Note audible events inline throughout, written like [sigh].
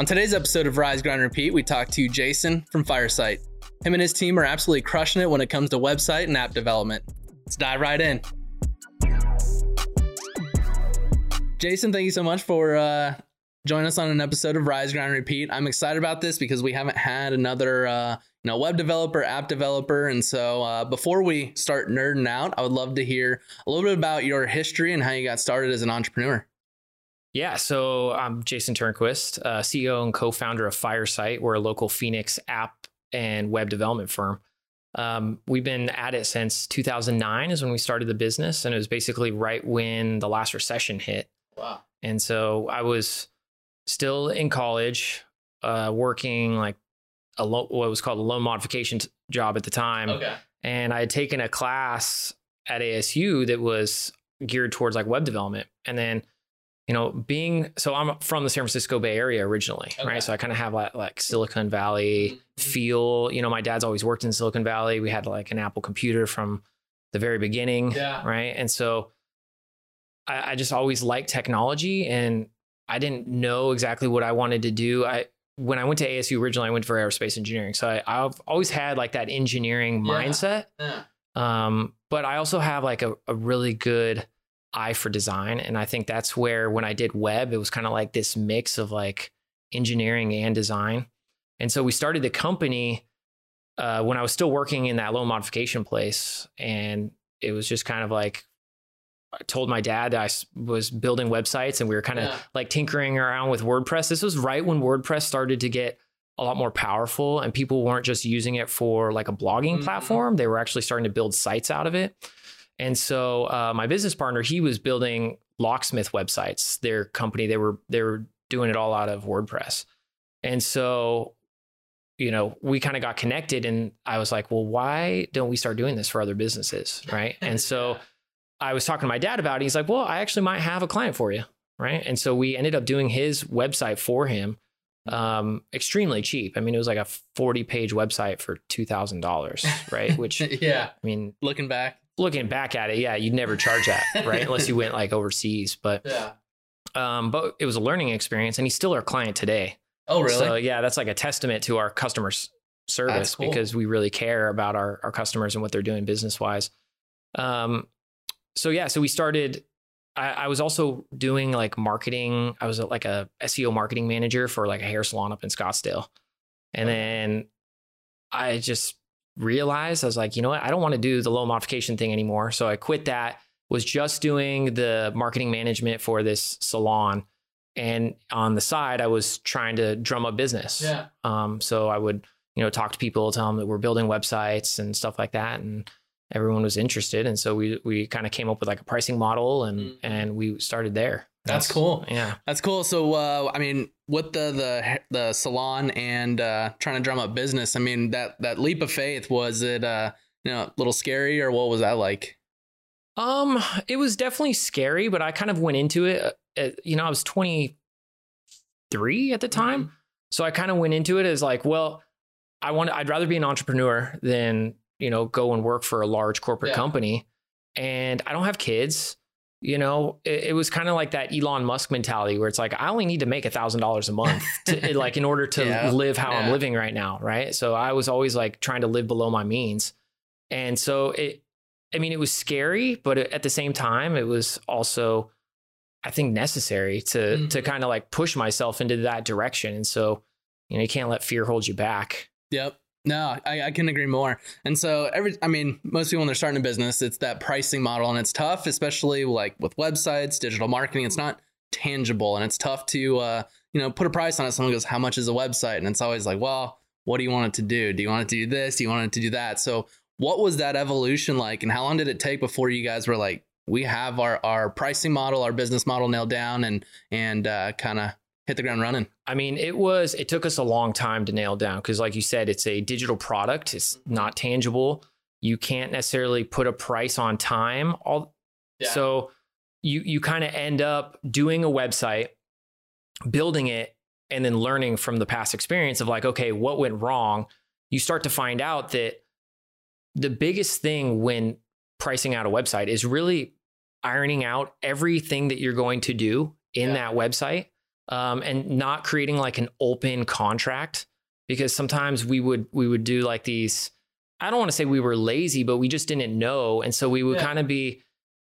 On today's episode of Rise, Grind, Repeat, we talk to Jason from Firesight. Him and his team are absolutely crushing it when it comes to website and app development. Let's dive right in. Jason, thank you so much for uh, joining us on an episode of Rise, Grind, Repeat. I'm excited about this because we haven't had another uh, you know web developer, app developer, and so uh, before we start nerding out, I would love to hear a little bit about your history and how you got started as an entrepreneur. Yeah, so I'm Jason Turnquist, uh, CEO and co-founder of Firesight. We're a local Phoenix app and web development firm. Um, we've been at it since 2009 is when we started the business, and it was basically right when the last recession hit. Wow. And so I was still in college, uh, working like a lo- what was called a loan modification t- job at the time, Okay. and I had taken a class at ASU that was geared towards like web development, and then you know being so I'm from the San Francisco Bay Area originally, Okay. right? So I kind of have like, like Silicon Valley Mhm. feel. You know, my dad's always worked in Silicon Valley. We had like an Apple computer from the very beginning, Yeah. right? And so I, I just always liked technology, and I didn't know exactly what I wanted to do. I when I went to ASU originally, I went for aerospace engineering, so I, I've always had like that engineering Yeah. mindset. Yeah. Um, but I also have like a, a really good eye for design. And I think that's where when I did web, it was kind of like this mix of like engineering and design. And so we started the company uh, when I was still working in that loan modification place. And it was just kind of like, I told my dad that I was building websites and we were kind of Yeah. like tinkering around with WordPress. This was right when WordPress started to get a lot more powerful and people weren't just using it for like a blogging Mhm. platform. They were actually starting to build sites out of it. And so uh, my business partner, he was building locksmith websites. Their company, they were they were doing it all out of WordPress. And so, you know, we kind of got connected and I was like, well, why don't we start doing this for other businesses? Right. [laughs] And so I was talking to my dad about it. He's like, well, I actually might have a client for you. Right. And so we ended up doing his website for him um extremely cheap i mean it was like a 40 page website for $2000 right which [laughs] yeah. i mean Looking back. Looking back at it yeah you'd never charge that [laughs] right unless you went like overseas but Yeah. um but it was a learning experience and he's still our client today Oh, really? so yeah that's like a testament to our customer service cool. because we really care about our our customers and what they're doing business wise um so yeah so we started I, I was also doing like marketing i was like a seo marketing manager for like a hair salon up in scottsdale and then i just realized i was like you know what i don't want to do the low modification thing anymore so i quit that was just doing the marketing management for this salon and on the side i was trying to drum up business yeah. um, so I would, you know, talk to people, tell them that we're building websites and stuff like that, and everyone was interested. And so we we kind of came up with like a pricing model, and Mhm. and we started there. That's cool. Yeah. That's cool. So, uh, I mean, with the the the salon and uh, trying to drum up business, I mean that that leap of faith was it uh, you know a little scary or what was that like? Um, it was definitely scary, but I kind of went into it. uh, uh, you know, I was 23 at the time. So I kind of went into it as like, well, I want I'd rather be an entrepreneur than, you know, go and work for a large corporate Yeah. company. And I don't have kids. You know, it, it was kind of like that Elon Musk mentality where it's like, I only need to make a thousand dollars a month [laughs] to like in order to Yeah. live how I'm living right now. Right. So I was always like trying to live below my means. And so it, I mean, it was scary, but at the same time, it was also, I think, necessary to to Mhm. kind of like push myself into that direction. And so, you know, you can't let fear hold you back. Yep. No, I, I can agree more. And so every, I mean, most people when they're starting a business, it's that pricing model, and it's tough, especially like with websites, digital marketing. It's not tangible, and it's tough to, uh, you know, put a price on it. Someone goes, "How much is a website?" And it's always like, "Well, what do you want it to do? Do you want it to do this? Do you want it to do that?" So, what was that evolution like, and how long did it take before you guys were like, "We have our our pricing model, our business model nailed down," and and uh, kind of hit the ground running? I mean, it was, it took us a long time to nail down because, like you said, it's a digital product, it's not tangible. You can't necessarily put a price on time. All, Yeah. So you, you kind of end up doing a website, building it, and then learning from the past experience of like, okay, what went wrong? You start to find out that the biggest thing when pricing out a website is really ironing out everything that you're going to do in Yeah. that website um, and not creating like an open contract because sometimes we would we would do like these I don't want to say we were lazy, but we just didn't know. And so we would Yeah. kind of be,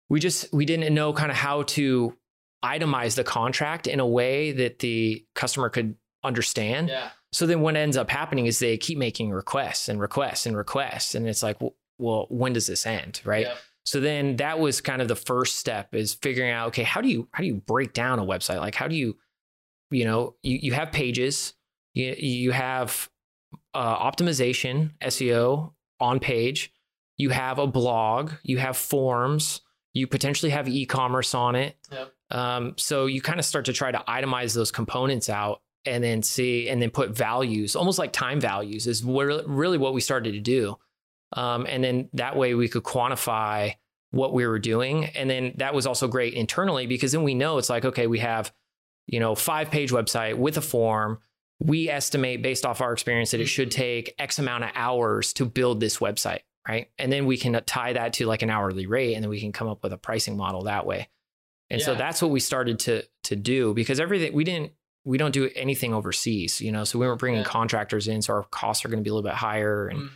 we just, we didn't know kind of how to itemize the contract in a way that the customer could understand. Yeah. So then what ends up happening is they keep making requests and requests and requests. And it's like, w- well, when does this end? Right. Yep. So then that was kind of the first step is figuring out, okay, how do you, how do you break down a website? Like, how do you, you know, you, you have pages, you, you have uh, optimization, SEO on page, you have a blog, you have forms, you potentially have e-commerce on it. Yep. Um, so you kind of start to try to itemize those components out and then see and then put values, almost like time values, is where, really what we started to do. Um, and then that way we could quantify what we were doing. And then that was also great internally because then we know it's like, okay, we have, you know, five page website with a form. We estimate based off our experience that it should take X amount of hours to build this website. Right. And then we can tie that to like an hourly rate and then we can come up with a pricing model that way. And so that's what we started to to do because everything we didn't we don't do anything overseas, you know. So we weren't bringing Yeah. contractors in, so our costs are going to be a little bit higher, and Mm.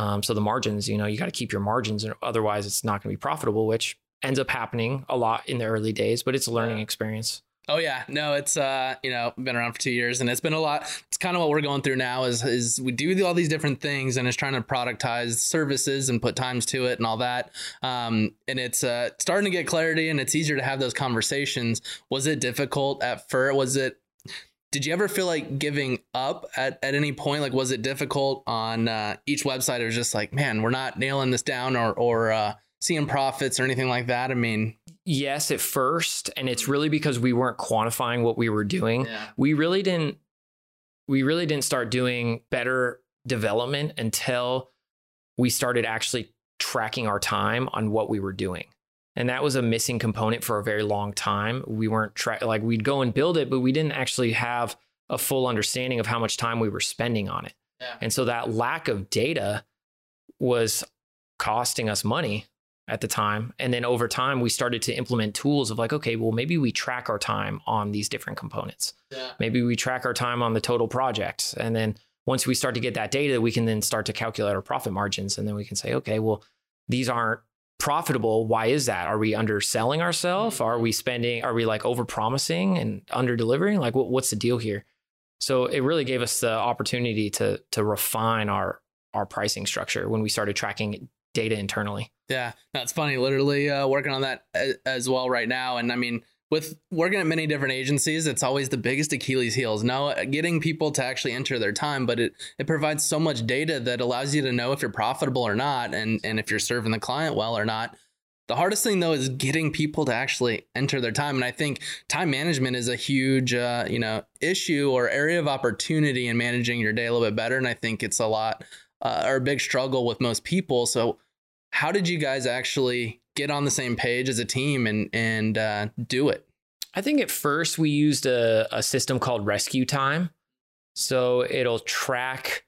um, so the margins, you know, you got to keep your margins, or otherwise it's not going to be profitable, which ends up happening a lot in the early days. But it's a learning Yeah. experience. Oh yeah, no, it's uh, you know, been around for two years, and it's been a lot. It's kind of what we're going through now. Is is we do all these different things, and it's trying to productize services and put times to it and all that. Um, and it's uh, starting to get clarity, and it's easier to have those conversations. Was it difficult at first? Was it? Did you ever feel like giving up at, at any point? Like, was it difficult on uh, each website? It was just like, man, we're not nailing this down, or or uh, seeing profits or anything like that. I mean, Yes, at first, and it's really because we weren't quantifying what we were doing. yeah, we really didn't we really didn't start doing better development until we started actually tracking our time on what we were doing. And that was a missing component for a very long time. We weren't tra- like we'd go and build it but we didn't actually have a full understanding of how much time we were spending on it. Yeah, and so that lack of data was costing us money at the time. And then over time, we started to implement tools of like, okay, well, maybe we track our time on these different components. yeah. Maybe we track our time on the total project. And then once we start to get that data, we can then start to calculate our profit margins. And then we can say, okay, well, these aren't profitable. Why is that? Are we underselling ourselves? Mm-hmm. Are we spending, are we like over promising and under delivering? Like what, what's the deal here? So it really gave us the opportunity to to refine our our pricing structure when we started tracking data internally. Yeah, that's funny. Literally uh, working on that as well right now. And I mean, with working at many different agencies, it's always the biggest Achilles heels. No, getting people to actually enter their time, but it it provides so much data that allows you to know if you're profitable or not, and and if you're serving the client well or not. The hardest thing though is getting people to actually enter their time, and I think time management is a huge, uh, you know, issue or area of opportunity in managing your day a little bit better. And I think it's a lot uh, or a big struggle with most people. So how did you guys actually get on the same page as a team and and uh, do it? I think at first we used a, a system called Rescue Time. So it'll track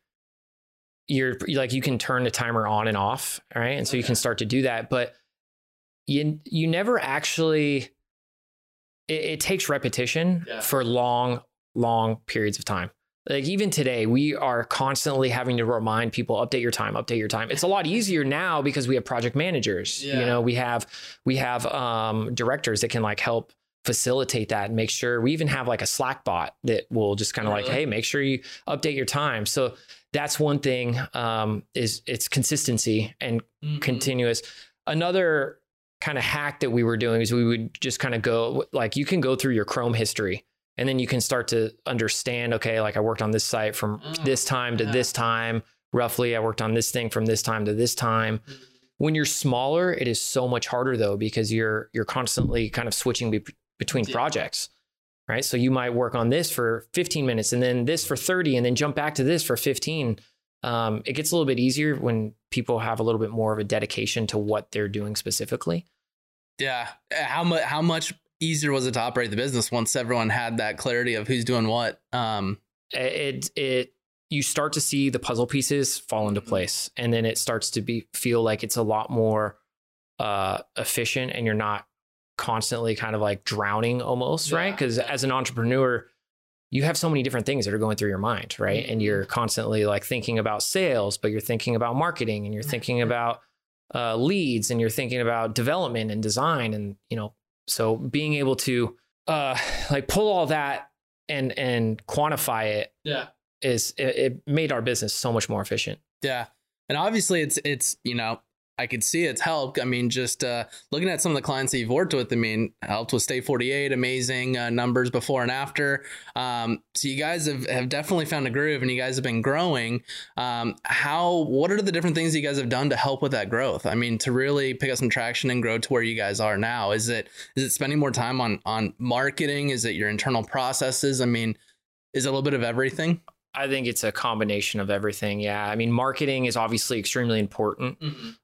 your like you can turn the timer on and off, right? And so you can start to do that, but you you never actually it, it takes repetition Yeah. for long long periods of time. Like even today, we are constantly having to remind people update your time, update your time. It's a lot easier now because we have project managers. Yeah. You know, we have we have um, directors that can like help facilitate that and make sure we even have like a slack bot that will just kind of like hey make sure you update your time so that's one thing um, is it's consistency and continuous another kind of hack that we were doing is we would just kind of go like you can go through your chrome history and then you can start to understand okay like i worked on this site from Oh, this time to yeah. this time roughly i worked on this thing from this time to this time mm-hmm. when you're smaller it is so much harder though because you're you're constantly kind of switching be- between Yeah. projects right so you might work on this for 15 minutes and then this for 30 and then jump back to this for 15 um, it gets a little bit easier when people have a little bit more of a dedication to what they're doing specifically Yeah. Uh, how much how much easier was it to operate the business once everyone had that clarity of who's doing what? Um, it it you start to see the puzzle pieces fall into Mhm. place and then it starts to be feel like it's a lot more uh efficient and you're not constantly kind of like drowning almost, Yeah. right? Because as an entrepreneur, you have so many different things that are going through your mind, right? And you're constantly like thinking about sales, but you're thinking about marketing and you're thinking about uh, leads and you're thinking about development and design. And, you know, so being able to uh, like pull all that and, and quantify it Yeah. is, it, it made our business so much more efficient. Yeah. And obviously it's it's, you know, I could see it's helped. I mean, just uh, looking at some of the clients that you've worked with, I mean, helped with State 48, amazing uh, numbers before and after. Um, so you guys have, have definitely found a groove and you guys have been growing. Um, how, what are the different things you guys have done to help with that growth? I mean, to really pick up some traction and grow to where you guys are now, is it, is it spending more time on, on marketing? Is it your internal processes? I mean, is it a little bit of everything? I think it's a combination of everything. Yeah. I mean, marketing is obviously extremely important.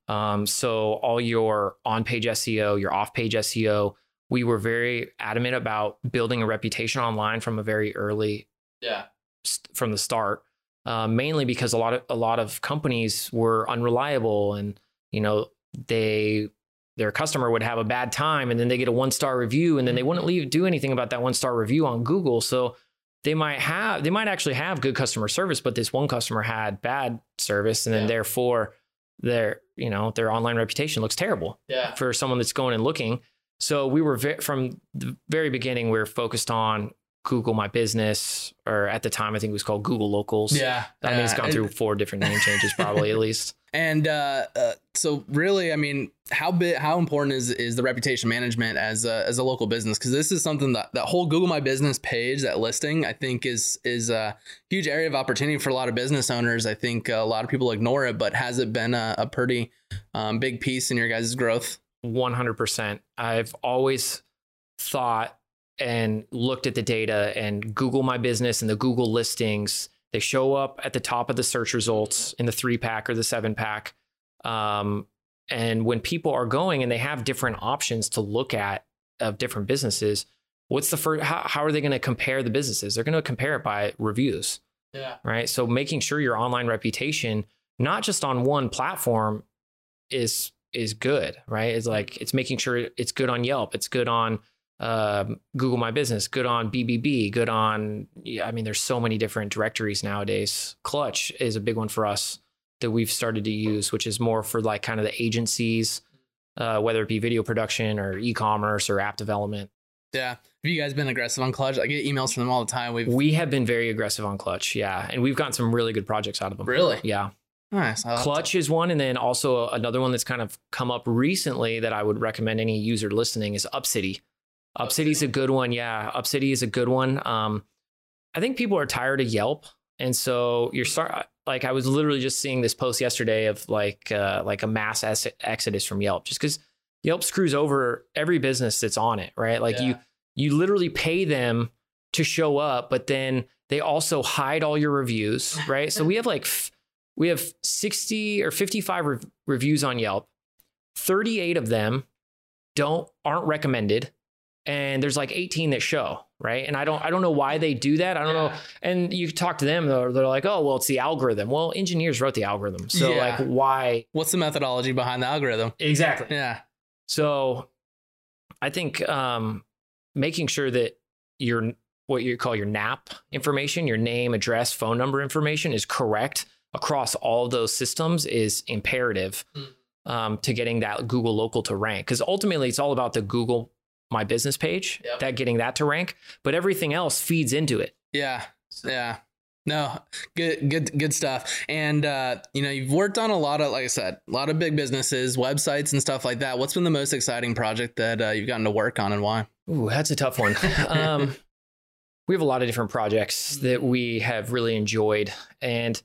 Um, so all your on-page SEO, your off-page SEO, we were very adamant about building a reputation online from a very early Yeah. st- from the start. Uh, mainly because a lot of a lot of companies were unreliable, and you know they their customer would have a bad time, and then they get a one star review, and then they wouldn't leave do anything about that one star review on Google. So they might have they might actually have good customer service, but this one customer had bad service, and then Yeah. therefore their you know their online reputation looks terrible Yeah. for someone that's going and looking. So we were ve- from the very beginning, we are focused on Google My Business, or at the time, I think it was called Google Locals. Yeah. I mean, it's gone through four different name changes, probably at [laughs] least. And uh, uh, so, really, I mean, how big, how important is is the reputation management as a as a local business? Because this is something that that whole Google My Business page, that listing, I think is is a huge area of opportunity for a lot of business owners. I think a lot of people ignore it, but has it been a, a pretty um, big piece in your guys' growth? 100%. I've always thought and looked at the data and Google My Business and the Google listings. They show up at the top of the search results in the three pack or the seven pack. Um, and when people are going and they have different options to look at of different businesses, what's the first, how, how are they going to compare the businesses? They're going to compare it by reviews Yeah. right? So making sure your online reputation, not just on one platform, is is good, right? It's like it's making sure it's good on Yelp, it's good on um, Google My Business, good on BBB, good on. Yeah, I mean, there's so many different directories nowadays. Clutch is a big one for us that we've started to use, which is more for like kind of the agencies, uh, whether it be video production or e-commerce or app development. Yeah. Have you guys been aggressive on Clutch? I get emails from them all the time. We've We have been very aggressive on Clutch, yeah, and we've gotten some really good projects out of them. really Yeah. nice. I'll have to- Clutch is one, and then also another one that's kind of come up recently that I would recommend any user listening is Upcity. Upcity's a good one, yeah. Upcity is a good one. Um, I think people are tired of Yelp, and so you're start like I was literally just seeing this post yesterday of like uh, like a mass ex- exodus from Yelp, just because Yelp screws over every business that's on it, right? Like you Yeah. you literally pay them to show up, but then they also hide all your reviews, [laughs] right? so we have like f- we have 60 or 55 rev- reviews on Yelp. 38 of them don't aren't recommended and there's like 18 that show, right? And I don't I don't know why they do that. I don't know. And you talk to them they're, they're like, "Oh, well, it's the algorithm." Well, engineers wrote the algorithm. So Yeah. like why What's the methodology behind the algorithm? Exactly. Yeah. So I think um, making sure that your what you call your NAP information, your name, address, phone number information is correct across all those systems is imperative Mm. um, to getting that Google local to rank. Because ultimately, it's all about the Google My Business page, Yep. that getting that to rank, but everything else feeds into it. Yeah. Yeah. No, good, good, good stuff. And uh, you know, you've worked on a lot of, like I said, a lot of big businesses, websites, and stuff like that. What's been the most exciting project that uh, you've gotten to work on, and why? Ooh, that's a tough one. [laughs] um, we have a lot of different projects that we have really enjoyed, and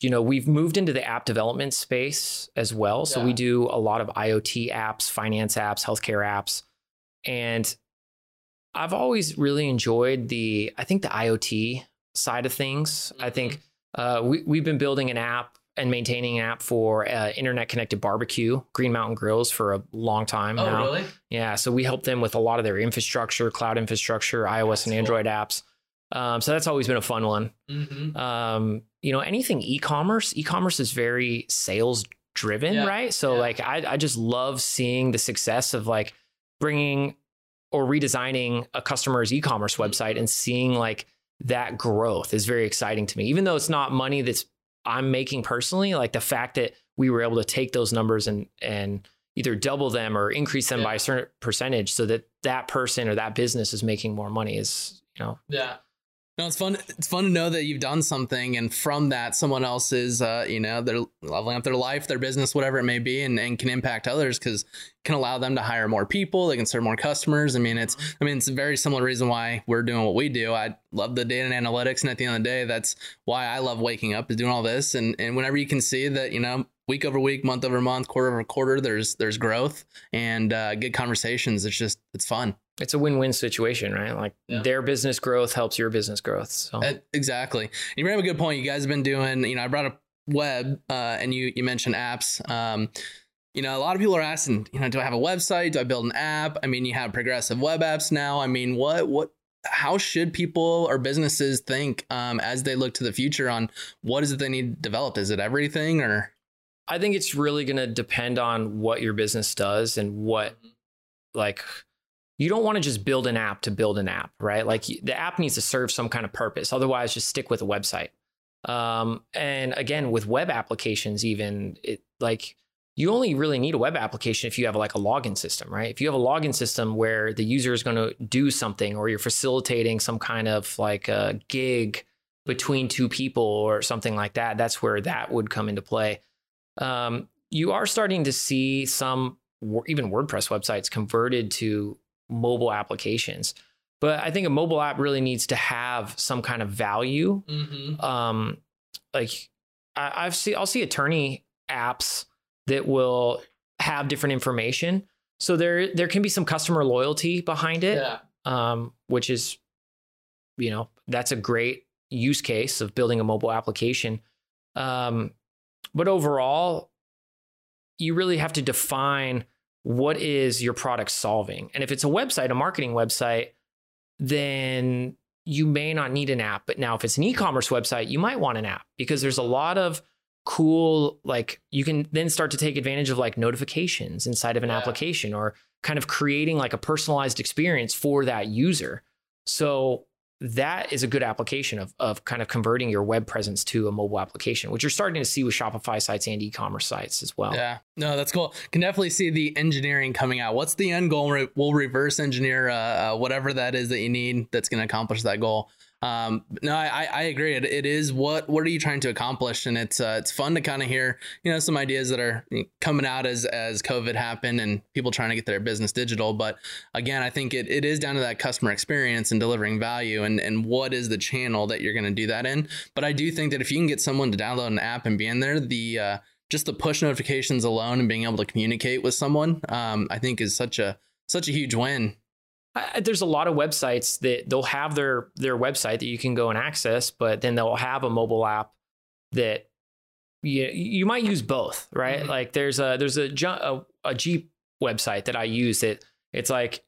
you know we've moved into the app development space as well. So we do a lot of IoT apps, finance apps, healthcare apps, and I've always really enjoyed the I think the IoT side of things. I think uh, we we've been building an app and maintaining an app for uh, internet connected barbecue, Green Mountain Grills, for a long time now. really? Yeah, so we help them with a lot of their infrastructure, cloud infrastructure, iOS That's and cool. Android apps. Um, so that's always been a fun one. Mm-hmm. Um, you know, anything e-commerce, e-commerce is very sales driven, Yeah, right? So yeah. like I, I just love seeing the success of like bringing or redesigning a customer's e-commerce website and seeing like that growth is very exciting to me. Even though it's not money that's I'm making personally, like the fact that we were able to take those numbers and and either double them or increase them yeah. by a certain percentage so that that person or that business is making more money is, you know. Yeah. No, it's fun. It's fun to know that you've done something, and from that, someone else is, uh, you know, they're leveling up their life, their business, whatever it may be, and, and can impact others because can allow them to hire more people. They can serve more customers. I mean, it's, I mean, it's a very similar reason why we're doing what we do. I love the data and analytics, and at the end of the day, that's why I love waking up is doing all this. And and whenever you can see that, you know, week over week, month over month, quarter over quarter, there's there's growth and uh, good conversations. It's just it's fun it's a win-win situation, right? Like yeah. their business growth helps your business growth. So exactly. You bring up a good point. You guys have been doing, you know, I brought up web, uh, and you you mentioned apps. Um, you know, a lot of people are asking, you know, do I have a website? Do I build an app? I mean, you have progressive web apps now. I mean, what what how should people or businesses think um, as they look to the future on what is it they need developed? Is it everything or? I think it's really going to depend on what your business does and what, mm-hmm. like, you don't want to just build an app to build an app, right? Like the app needs to serve some kind of purpose. Otherwise, just stick with a website. Um, and again, with web applications, even it like you only really need a web application if you have like a login system, right? If you have a login system where the user is going to do something, or you're facilitating some kind of like a gig between two people or something like that, that's where that would come into play. Um, you are starting to see some even WordPress websites converted to mobile applications. But I think a mobile app really needs to have some kind of value. Mm-hmm. Um, like I, I've seen, I'll see attorney apps that will have different information. So there, there can be some customer loyalty behind it, yeah. um, which is, you know, that's a great use case of building a mobile application. Um, but overall, you really have to define what is your product solving? And if it's a website, a marketing website, then you may not need an app. But now, if it's an e commerce website, you might want an app because there's a lot of cool, like, you can then start to take advantage of like notifications inside of an yeah. application or kind of creating like a personalized experience for that user. So, that is a good application of, of kind of converting your web presence to a mobile application, which you're starting to see with Shopify sites and e-commerce sites as well. Yeah, no, that's cool. Can definitely see the engineering coming out. What's the end goal? We'll reverse engineer uh, uh, whatever that is that you need that's going to accomplish that goal. Um, no, I, I agree. It, it is what what are you trying to accomplish, and it's uh, it's fun to kind of hear you know some ideas that are coming out as as COVID happened and people trying to get their business digital. But again, I think it, it is down to that customer experience and delivering value, and and what is the channel that you're going to do that in. But I do think that if you can get someone to download an app and be in there, the uh, just the push notifications alone and being able to communicate with someone, um, I think is such a such a huge win I, there's a lot of websites that they'll have their their website that you can go and access, but then they'll have a mobile app that you you might use both, right? Mm-hmm. Like there's a there's a, a a Jeep website that I use that it's like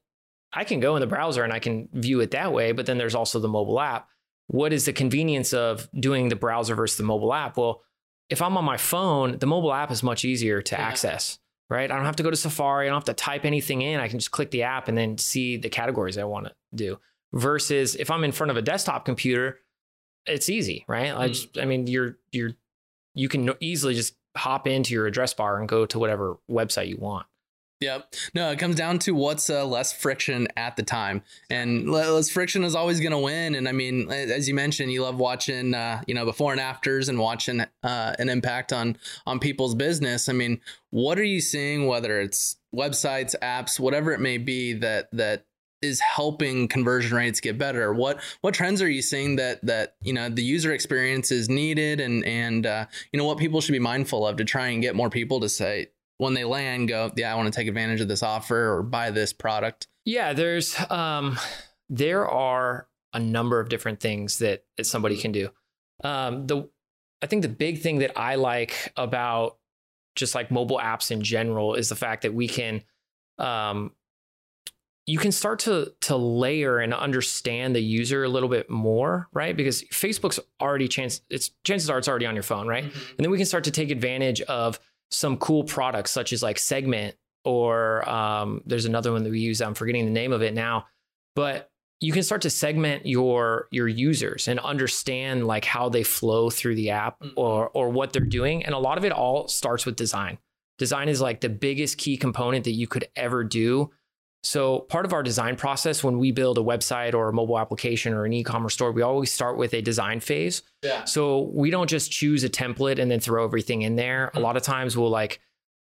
I can go in the browser and I can view it that way, but then there's also the mobile app. What is the convenience of doing the browser versus the mobile app? Well, if I'm on my phone, the mobile app is much easier to yeah. access right? I don't have to go to Safari. I don't have to type anything in. I can just click the app and then see the categories I want to do. Versus if I'm in front of a desktop computer, it's easy, right? I, mm. just, I mean, you're you're you can easily just hop into your address bar and go to whatever website you want. Yep. No, it comes down to what's uh, less friction at the time, and less friction is always going to win. And I mean, as you mentioned, you love watching, uh, you know, before and afters, and watching uh, an impact on on people's business. I mean, what are you seeing? Whether it's websites, apps, whatever it may be, that that is helping conversion rates get better what what trends are you seeing that that you know the user experience is needed and and uh, you know what people should be mindful of to try and get more people to say when they land go, yeah, I want to take advantage of this offer or buy this product? Yeah, there's um there are a number of different things that, that somebody can do. Um the I think the big thing that I like about just like mobile apps in general is the fact that we can um you can start to to layer and understand the user a little bit more, right? Because Facebook's already chance it's chances are it's already on your phone, right? Mm-hmm. And then we can start to take advantage of some cool products such as like segment or um, there's another one that we use. I'm forgetting the name of it now, but you can start to segment your your users and understand like how they flow through the app Mhm. or or what they're doing. And a lot of it all starts with design. Design is like the biggest key component that you could ever do. So part of our design process when we build a website or a mobile application or an e-commerce store, we always start with a design phase. Yeah. So we don't just choose a template and then throw everything in there. A Mhm. lot of times we'll like,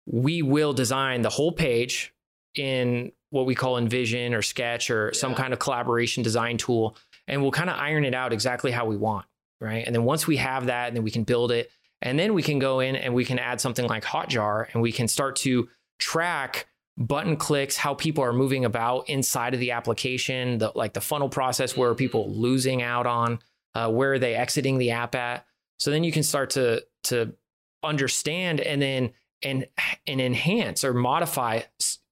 we will design the whole page in what we call InVision or Sketch or some kind of collaboration design tool. And we'll kind of iron it out exactly how we want. Right. And then once we have that, and then we can build it. And then we can go in and we can add something like Hotjar and we can start to track button clicks, how people are moving about inside of the application, the like the funnel process, where are people losing out on, uh, where are they exiting the app at? So then you can start to to understand and then and and enhance or modify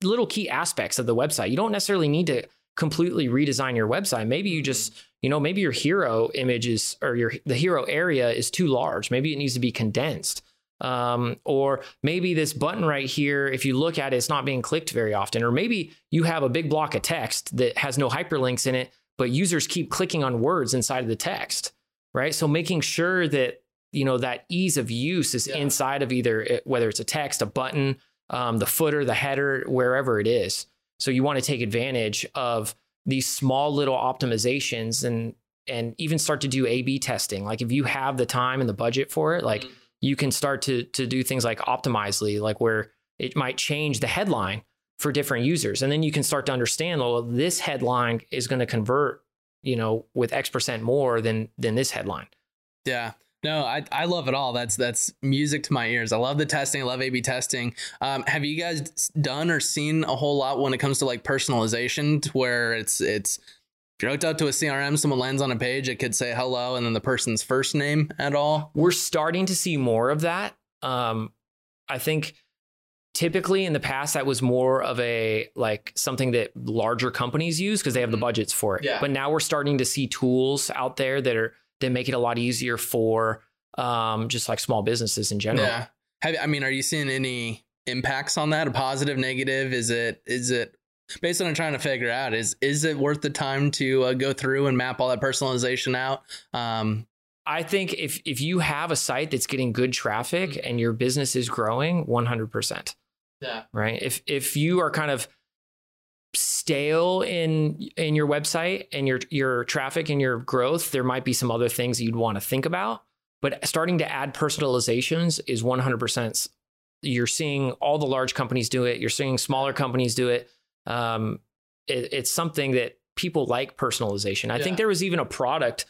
little key aspects of the website. You don't necessarily need to completely redesign your website. Maybe you just you know maybe your hero image is or your the hero area is too large. Maybe it needs to be condensed. Um, or maybe this button right here, if you look at it, it's not being clicked very often. Or maybe you have a big block of text that has no hyperlinks in it, but users keep clicking on words inside of the text, right? So making sure that you know that ease of use is Yeah. inside of either it- whether it's a text, a button, um, the footer, the header, wherever it is. So you want to take advantage of these small little optimizations and and even start to do A/B testing. Like if you have the time and the budget for it, like you can start to to do things like optimizely, like where it might change the headline for different users, and then you can start to understand, well, this headline is going to convert, you know, with X percent more than than this headline. Yeah. No, I, I love it all. That's that's music to my ears. I love the testing. I love A/B testing. Um, have you guys done or seen a whole lot when it comes to like personalization, where it's it's if you're hooked up to a CRM, someone lands on a page, it could say hello and then the person's first name at all. We're starting to see more of that. Um, I think typically in the past that was more of a like something that larger companies use because they have the Mhm. budgets for it. Yeah. But now we're starting to see tools out there that are that make it a lot easier for um, just like small businesses in general. Yeah. Have I mean, are you seeing any impacts on that? A positive, negative? Is it is it based on trying to figure out is is it worth the time to uh, go through and map all that personalization out? Um, I think if if you have a site that's getting good traffic and your business is growing, 100%. yeah. right? If if you are kind of stale in in your website and your your traffic and your growth, there might be some other things that you'd want to think about. But starting to add personalizations is 100%. You're seeing all the large companies do it. You're seeing smaller companies do it. Um, it it's something that people like personalization. I Yeah. think there was even a product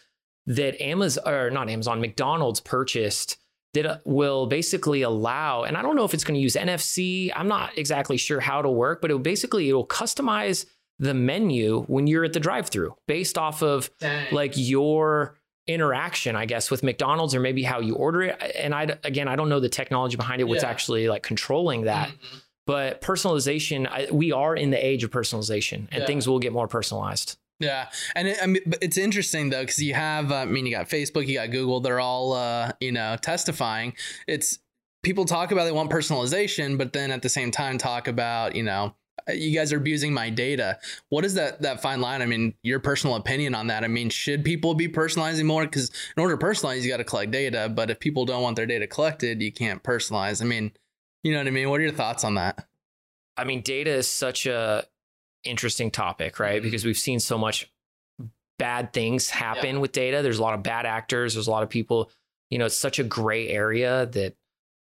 that Amazon or not Amazon, McDonald's purchased that uh, will basically allow, and I don't know if it's going to use NFC. I'm not exactly sure how it'll work, but it will basically it will customize the menu when you're at the drive-through based off of like your interaction, I guess, with McDonald's or maybe how you order it. And I again, I don't know the technology behind it, what's Yeah. actually like controlling that. Mhm. But personalization, I, we are in the age of personalization, and Yeah. things will get more personalized. Yeah, and it, I mean, it's interesting though because you have, uh, I mean, you got Facebook, you got Google. They're all, uh, you know, testifying. It's people talk about they want personalization, but then at the same time talk about, you know, uh, you guys are abusing my data. What is that that fine line? I mean, your personal opinion on that. I mean, should people be personalizing more? Because in order to personalize, you got to collect data. But if people don't want their data collected, you can't personalize. I mean, you know what I mean? What are your thoughts on that? I mean, data is such a interesting topic, right? Mhm. Because we've seen so much bad things happen Yeah. with data. There's a lot of bad actors. There's a lot of people. You know, it's such a gray area that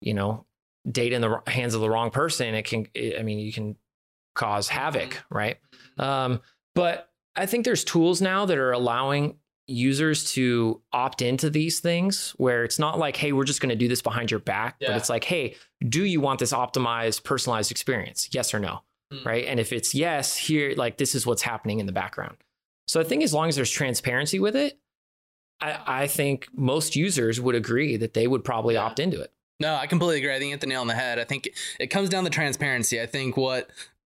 you know, data in the hands of the wrong person, it can. It, I mean, you can cause havoc, right? Um, but I think there's tools now that are allowing users to opt into these things where it's not like, hey, we're just going to do this behind your back, but it's like, hey, do you want this optimized, personalized experience? Yes or no? Mm. Right. And if it's yes, here, like this is what's happening in the background. So I think as long as there's transparency with it, I, I think most users would agree that they would probably Yeah. opt into it. No, I completely agree. I think you hit the nail on the head. I think it comes down to transparency. I think what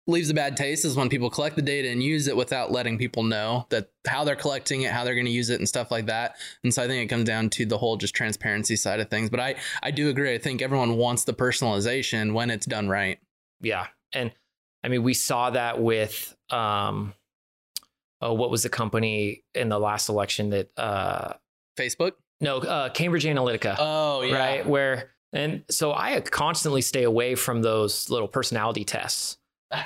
leaves a bad taste is when people collect the data and use it without letting people know that how they're collecting it, how they're going to use it, and stuff like that. And so I think it comes down to the whole just transparency side of things. But I I do agree. I think everyone wants the personalization when it's done right. Yeah. And I mean, we saw that with um, oh, what was the company in the last election that uh, Facebook? No, uh, Cambridge Analytica. Oh, yeah. Right. Where, and so I constantly stay away from those little personality tests.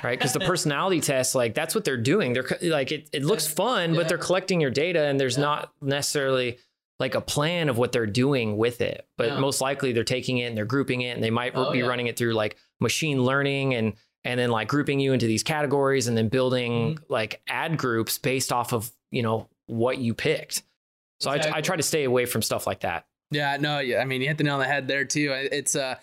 Right. Because the personality tests, like that's what they're doing. They're like, it, it looks fun, Yeah. but they're collecting your data and there's Yeah. not necessarily like a plan of what they're doing with it. But Yeah. most likely they're taking it and they're grouping it and they might Oh, be running it through like machine learning and, and then like grouping you into these categories and then building Mm-hmm. like ad groups based off of, you know, what you picked. So I, I try to stay away from stuff like that. Yeah, no, yeah. I mean, you hit the nail on the head there too. It's uh,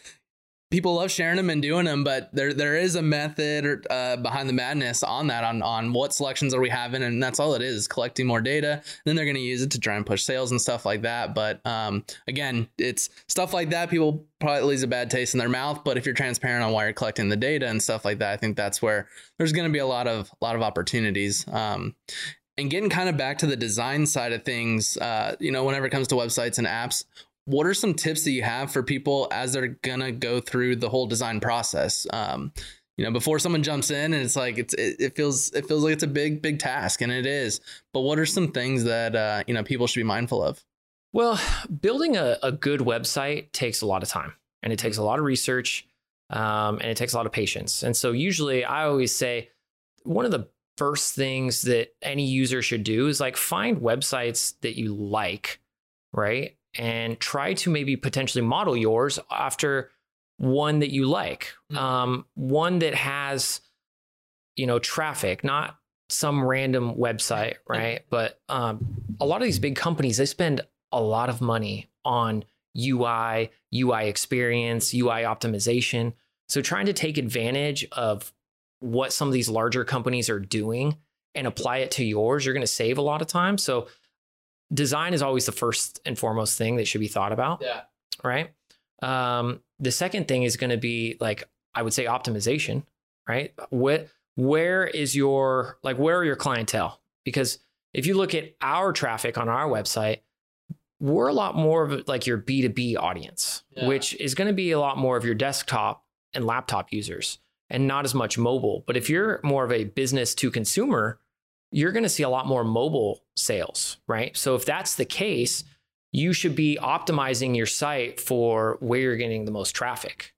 people love sharing them and doing them, but there there is a method uh, behind the madness on that on on what selections are we having, and that's all it is: collecting more data. Then they're going to use it to try and push sales and stuff like that. But um, again, it's stuff like that. People probably leaves a bad taste in their mouth. But if you're transparent on why you're collecting the data and stuff like that, I think that's where there's going to be a lot of lot of opportunities. Um, and getting kind of back to the design side of things, uh, you know, whenever it comes to websites and apps, what are some tips that you have for people as they're gonna go through the whole design process? Um, you know, before someone jumps in and it's like it's it, it feels it feels like it's a big big task, and it is. But what are some things that uh, you know people should be mindful of? Well, building a, a good website takes a lot of time and it takes a lot of research um, and it takes a lot of patience. And so, usually, I always say one of the first things that any user should do is like find websites that you like, right? And try to maybe potentially model yours after one that you like, Mhm. um, one that has, you know, traffic, not some random website, right? But um, a lot of these big companies, they spend a lot of money on UI, UI experience, UI optimization. So trying to take advantage of what some of these larger companies are doing and apply it to yours, you're going to save a lot of time. So design is always the first and foremost thing that should be thought about Yeah. right? Um, the second thing is going to be like I would say optimization, right? What where is your like where are your clientele? Because if you look at our traffic on our website, we're a lot more of like your B2B audience, Yeah. which is going to be a lot more of your desktop and laptop users and not as much mobile. But if you're more of a business to consumer, you're going to see a lot more mobile sales, right? So if that's the case, you should be optimizing your site for where you're getting the most traffic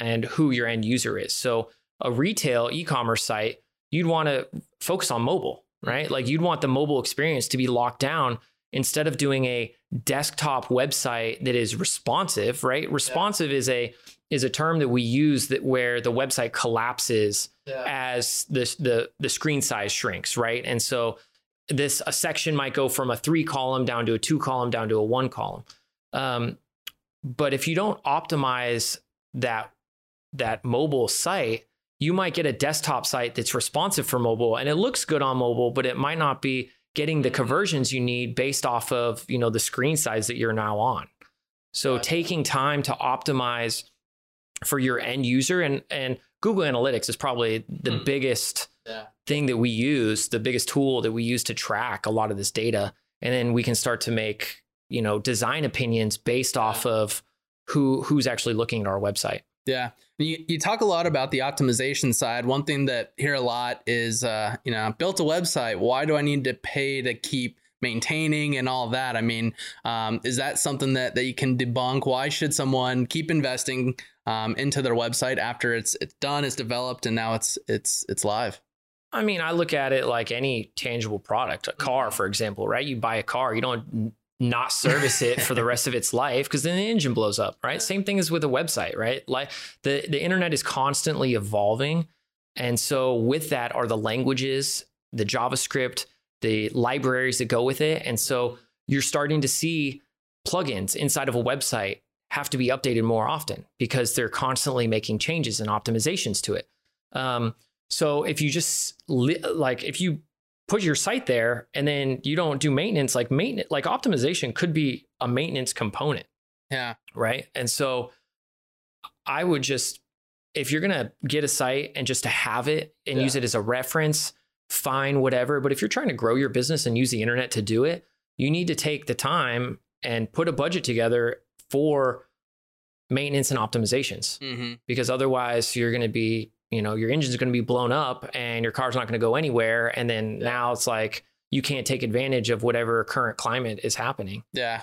and who your end user is. So a retail e-commerce site, you'd want to focus on mobile, right? Like you'd want the mobile experience to be locked down instead of doing a desktop website that is responsive, right? Responsive is a is a term that we use that where the website collapses as the the the screen size shrinks, right? And so this a section might go from a three column down to a two column down to a one column. Um, but if you don't optimize that that mobile site, you might get a desktop site that's responsive for mobile and it looks good on mobile, but it might not be getting the conversions you need based off of you know the screen size that you're now on. So taking time to optimize for your end user and and Google Analytics is probably the Hmm. biggest Yeah. thing that we use, the biggest tool that we use to track a lot of this data. And then we can start to make, you know, design opinions based off of who who's actually looking at our website. Yeah. You, you talk a lot about the optimization side. One thing that I hear a lot is, uh, you know, built a website. Why do I need to pay to keep maintaining and all that? I mean, um, is that something that, that you can debunk? Why should someone keep investing um, into their website after it's it's done, it's developed, and now it's it's it's live? I mean, I look at it like any tangible product, a car, for example, right? You buy a car, you don't not service it for the rest of its life because then the engine blows up, right? Same thing as with a website, right? Like the, the internet is constantly evolving. And so with that are the languages, the JavaScript, the libraries that go with it. And so you're starting to see plugins inside of a website have to be updated more often because they're constantly making changes and optimizations to it. Um, so if you just li- like if you put your site there and then you don't do maintenance, like maintenance, like optimization could be a maintenance component, Yeah. right? And so I would just if you're gonna get a site and just to have it and Yeah. use it as a reference, fine, whatever. But if you're trying to grow your business and use the internet to do it, you need to take the time and put a budget together for maintenance and optimizations Mm-hmm. because otherwise you're going to be you know, your engine's going to be blown up and your car's not going to go anywhere. And then now it's like you can't take advantage of whatever current climate is happening. Yeah.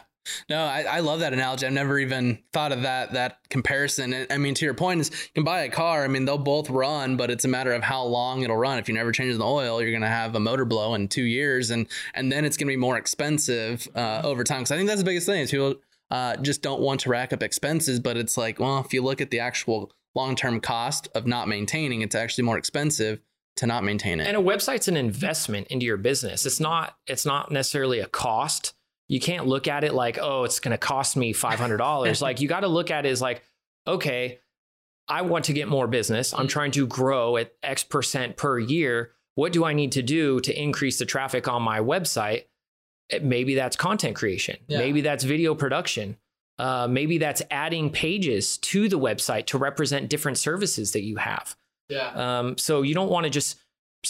No, I, I love that analogy. I've never even thought of that that comparison. I mean, to your point, is you can buy a car. I mean, they'll both run, but it's a matter of how long it'll run. If you never change the oil, you're going to have a motor blow in two years, and and then it's going to be more expensive uh, over time. Because I think that's the biggest thing is people uh, just don't want to rack up expenses. But it's like, well, if you look at the actual long term cost of not maintaining, it's actually more expensive to not maintain it. And a website's an investment into your business. It's not it's not necessarily a cost you can't look at it like, oh, it's going to cost me $500. [laughs] like you got to look at it as like, okay, I want to get more business. I'm trying to grow at X percent per year. What do I need to do to increase the traffic on my website? Maybe that's content creation. Yeah. Maybe that's video production. Uh, maybe that's adding pages to the website to represent different services that you have. Yeah. Um, so you don't want to just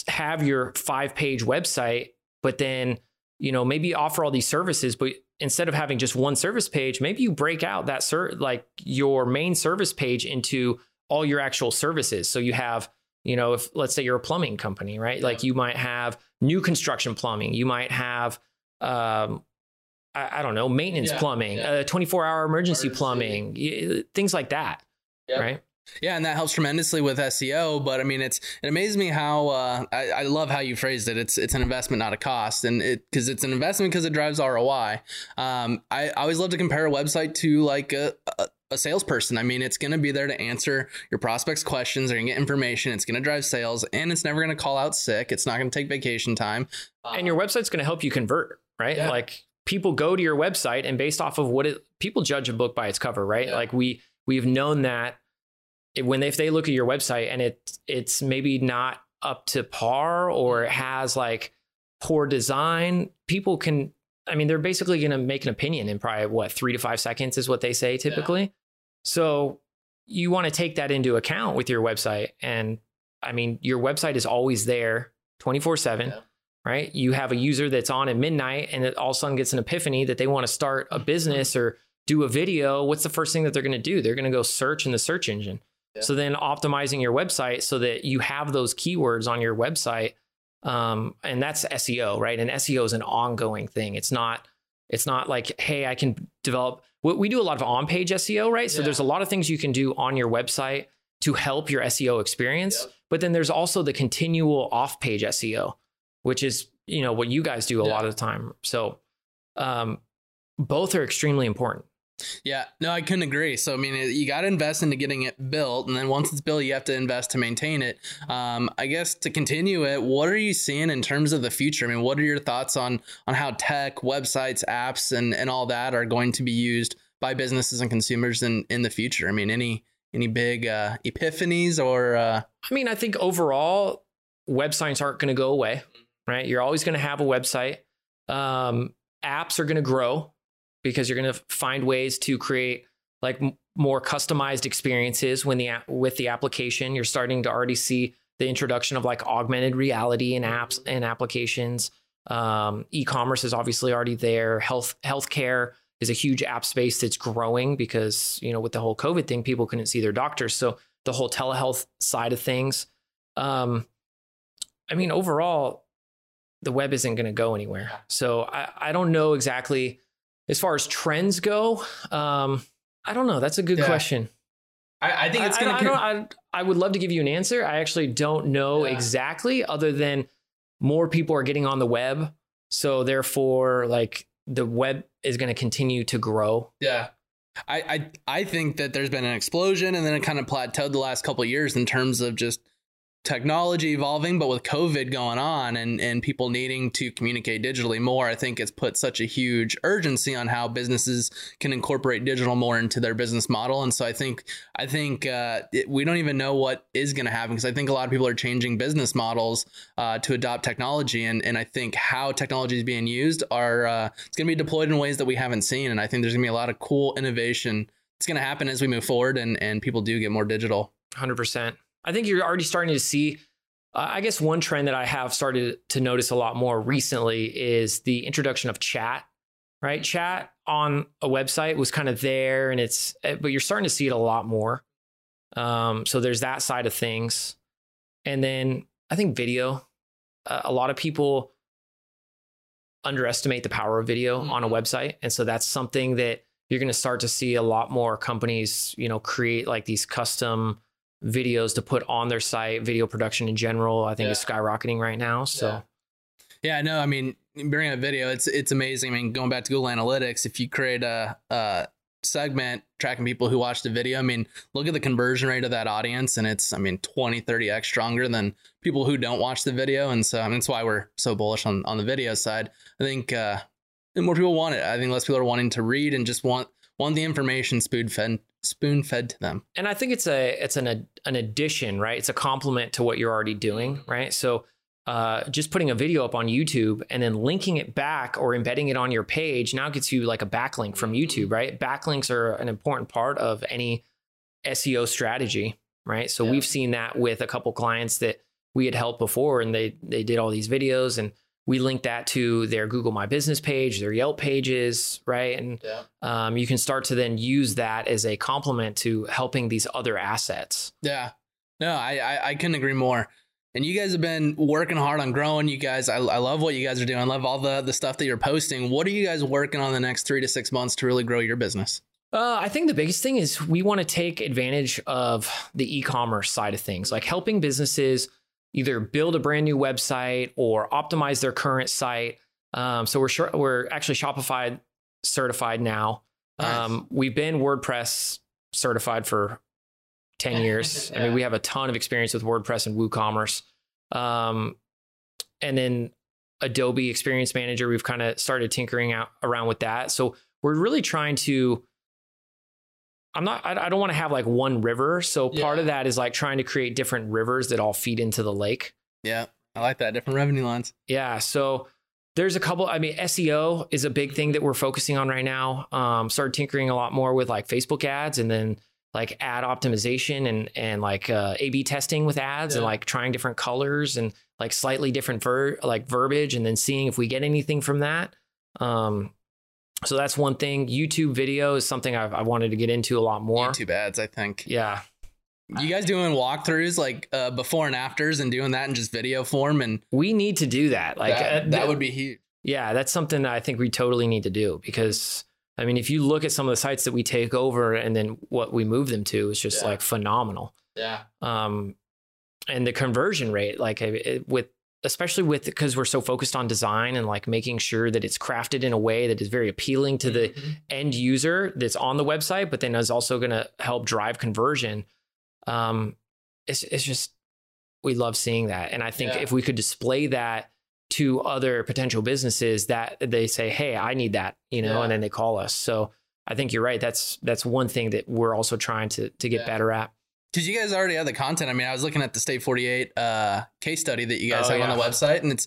have your five page website, but then you know, maybe offer all these services, but instead of having just one service page, maybe you break out that ser- like your main service page into all your actual services. So you have, you know, if let's say you're a plumbing company, right? Like you might have new construction plumbing, you might have, um, I, I don't know, maintenance yeah, plumbing, yeah. Uh, 24 hour emergency, emergency. plumbing, things like that, yep. right? Yeah, and that helps tremendously with SEO. But I mean, it's it amazes me how uh, I, I love how you phrased it. It's it's an investment, not a cost, and it because it's an investment because it drives ROI. Um, I, I always love to compare a website to like a, a a salesperson. I mean, it's going to be there to answer your prospects' questions. They're going to get information. It's going to drive sales, and it's never going to call out sick. It's not going to take vacation time. And your website's going to help you convert, right? Yeah. Like people go to your website, and based off of what it, people judge a book by its cover, right? Yeah. Like we we've known that when they, if they look at your website and it it's maybe not up to par or it mm-hmm. has like poor design, people can. I mean, they're basically going to make an opinion in probably what three to five seconds is what they say typically. Yeah. So you want to take that into account with your website. And I mean, your website is always there 24 yeah. 7, right? You have a user that's on at midnight and it all of a sudden gets an epiphany that they want to start a business or do a video. What's the first thing that they're going to do? They're going to go search in the search engine. So then optimizing your website so that you have those keywords on your website. Um, and that's SEO, right? And SEO is an ongoing thing. It's not, it's not like, hey, I can develop we do a lot of on-page SEO, right? So there's a lot of things you can do on your website to help your SEO experience. But then there's also the continual off-page SEO, which is, you know, what you guys do a yeah. lot of the time. So um, both are extremely important. Yeah, no, I couldn't agree. So, I mean, you got to invest into getting it built. And then once it's built, you have to invest to maintain it. Um, I guess to continue it, what are you seeing in terms of the future? I mean, what are your thoughts on, on how tech, websites, apps, and, and all that are going to be used by businesses and consumers in, in the future? I mean, any, any big uh, epiphanies or? Uh... I mean, I think overall, websites aren't going to go away, right? You're always going to have a website. Um, apps are going to grow because you're going to find ways to create like m- more customized experiences when the with the application you're starting to already see the introduction of like augmented reality in apps and applications um, e-commerce is obviously already there health healthcare is a huge app space that's growing because you know with the whole covid thing people couldn't see their doctors so the whole telehealth side of things um, i mean overall the web isn't going to go anywhere so I, I don't know exactly as far as trends go, um, I don't know. That's a good yeah. question. I, I, think it's going to. I, I, I, would love to give you an answer. I actually don't know yeah. exactly, other than more people are getting on the web, so therefore, like the web is going to continue to grow. Yeah. I, I I think that there's been an explosion and then it kind of plateaued the last couple years in terms of just technology evolving, but with COVID going on and, and people needing to communicate digitally more, I think it's put such a huge urgency on how businesses can incorporate digital more into their business model. And so I think I think uh, it, we don't even know what is going to happen because I think a lot of people are changing business models uh, to adopt technology, and and I think how technology is being used are uh, it's going to be deployed in ways that we haven't seen, and I think there's going to be a lot of cool innovation. It's going to happen as we move forward, and and people do get more digital. Hundred percent. I think you're already starting to see. Uh, I guess one trend that I have started to notice a lot more recently is the introduction of chat. Right, chat on a website was kind of there, and it's eh, but you're starting to see it a lot more. Um, so there's that side of things. And then I think video. Uh, a lot of people underestimate the power of video mm-hmm. on a website, and so that's something that you're going to start to see a lot more companies, you know, create like these custom videos to put on their site. Video production in general, I think, yeah. is skyrocketing right now. So. Yeah. Yeah, no, I mean, bringing a video, it's it's amazing. I mean, going back to Google Analytics, if you create a, a segment tracking people who watch the video, I mean, look at the conversion rate of that audience, and it's, I mean, 20, 30x stronger than people who don't watch the video. And so, I mean, that's why we're so bullish on, on the video side. I think uh, more people want it. I think less people are wanting to read and just want want the information spoon fed spoon fed to them. And I think it's a it's an an addition, right? It's a complement to what you're already doing, right? So uh, just putting a video up on YouTube and then linking it back or embedding it on your page now gets you like a backlink from YouTube, right? Backlinks are an important part of any SEO strategy, right? So yeah. we've seen that with a couple clients that we had helped before and they they did all these videos and we link that to their Google My Business page, their Yelp pages, right? And yeah. um, you can start to then use that as a complement to helping these other assets. Yeah. No, I, I, I couldn't agree more and you guys have been working hard on growing. You guys, I, I love what you guys are doing. I love all the the stuff that you're posting. What are you guys working on the next three to six months to really grow your business? Uh, I think the biggest thing is we want to take advantage of the e-commerce side of things, like helping businesses either build a brand new website or optimize their current site. Um, so we're sure, we're actually Shopify certified now. Nice. Um, we've been WordPress certified for 10 [laughs] years. yeah. I mean, we have a ton of experience with WordPress and WooCommerce. Um, and then Adobe Experience Manager, we've kind of started tinkering out around with that. So we're really trying to. I'm not. I, I don't want to have like one river. So yeah. part of that is like trying to create different rivers that all feed into the lake. Yeah, I like that. Different revenue lines. Yeah. So there's a couple. I mean, SEO is a big thing that we're focusing on right now. Um, started tinkering a lot more with like Facebook ads, and then like ad optimization and and like uh, A/B testing with ads yeah. and like trying different colors and like slightly different ver- like verbiage and then seeing if we get anything from that. Um, so that's one thing. YouTube video is something I've, I wanted to get into a lot more. YouTube ads, I think. Yeah. You guys doing walkthroughs like uh, before and afters and doing that in just video form and we need to do that. Like that, uh, that would be huge. Yeah, that's something that I think we totally need to do because I mean, if you look at some of the sites that we take over and then what we move them to, it's just yeah. like phenomenal. Yeah. Um, and the conversion rate, like it, with, especially with, because we're so focused on design and like making sure that it's crafted in a way that is very appealing to the mm-hmm. end user that's on the website, but then is also going to help drive conversion. Um, it's, it's just, we love seeing that. And I think yeah. if we could display that to other potential businesses that they say, "Hey, I need that," you know, yeah. and then they call us. So I think you're right. That's that's one thing that we're also trying to to get yeah. better at. Because you guys already have the content. I mean, I was looking at the State 48 uh, case study that you guys oh, have yeah. on the website, and it's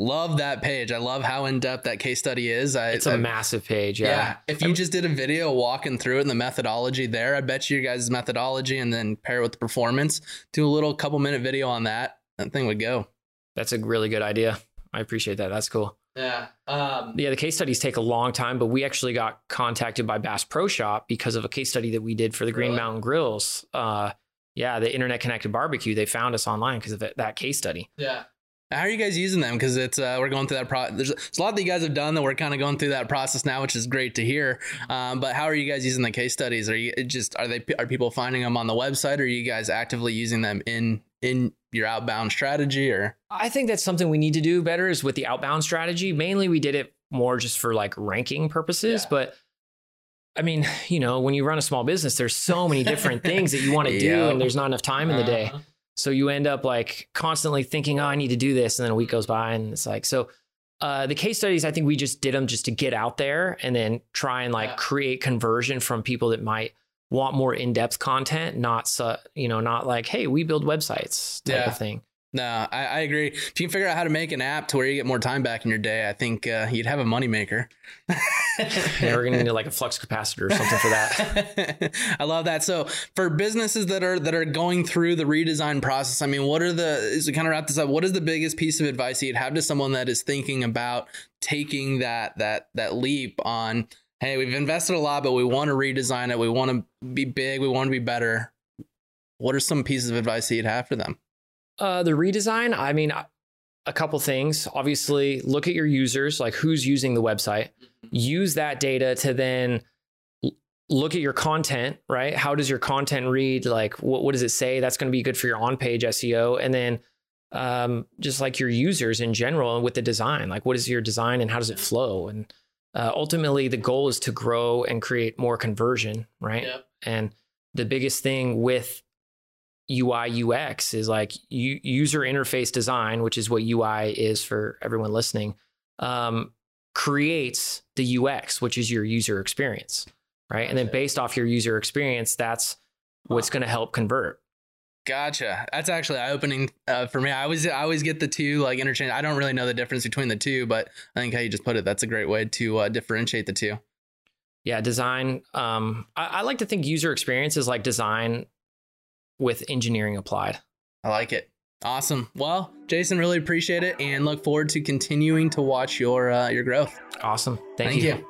love that page. I love how in depth that case study is. I, it's a I, massive page. Yeah. yeah. If you just did a video walking through it and the methodology there, I bet you guys' methodology and then pair it with the performance, do a little couple minute video on that. That thing would go. That's a really good idea. I appreciate that. That's cool. Yeah. Um, yeah, the case studies take a long time, but we actually got contacted by Bass Pro Shop because of a case study that we did for the Green really? Mountain Grills. Uh, yeah, the internet connected barbecue. They found us online because of it, that case study. Yeah. How are you guys using them? Because it's uh, we're going through that process. There's, there's, a lot that you guys have done that we're kind of going through that process now, which is great to hear. Um, but how are you guys using the case studies? Are you just are they are people finding them on the website? Or are you guys actively using them in in your outbound strategy? Or I think that's something we need to do better is with the outbound strategy. Mainly, we did it more just for like ranking purposes, yeah. but I mean, you know, when you run a small business, there's so many different things that you want to do, and there's not enough time in the day. Uh-huh. So you end up like constantly thinking, oh, I need to do this. And then a week goes by and it's like, so uh, the case studies, I think we just did them just to get out there and then try and like yeah. create conversion from people that might want more in-depth content, not, su- you know, not like, Hey, we build websites type yeah. of thing. No, I, I, agree. If you can figure out how to make an app to where you get more time back in your day, I think uh, you'd have a moneymaker. [laughs] yeah, we're gonna need like a flux capacitor or something for that. [laughs] I love that. So for businesses that are that are going through the redesign process, I mean, what are the is to kind of wrap this up? What is the biggest piece of advice you'd have to someone that is thinking about taking that that that leap on? Hey, we've invested a lot, but we want to redesign it. We want to be big. We want to be better. What are some pieces of advice that you'd have for them? Uh, the redesign, I mean, a couple things. Obviously, look at your users, like who's using the website. Use that data to then look at your content, right? How does your content read? Like, what, what does it say? That's going to be good for your on page SEO. And then um, just like your users in general with the design, like what is your design and how does it flow? And uh, ultimately, the goal is to grow and create more conversion, right? And the biggest thing with UI UX is like u- user interface design, which is what UI is for everyone listening, um, creates the UX, which is your user experience, right? And then based off your user experience, that's what's going to help convert. Gotcha. That's actually eye opening uh, for me. I always I always get the two like interchange. I don't really know the difference between the two, but I think how you just put it, that's a great way to uh, differentiate the two. Yeah, design. Um, I, I like to think user experience is like design with engineering applied. I like it. Awesome. Well, Jason, really appreciate it and look forward to continuing to watch your uh, your growth. Awesome. Thank, Thank you. you.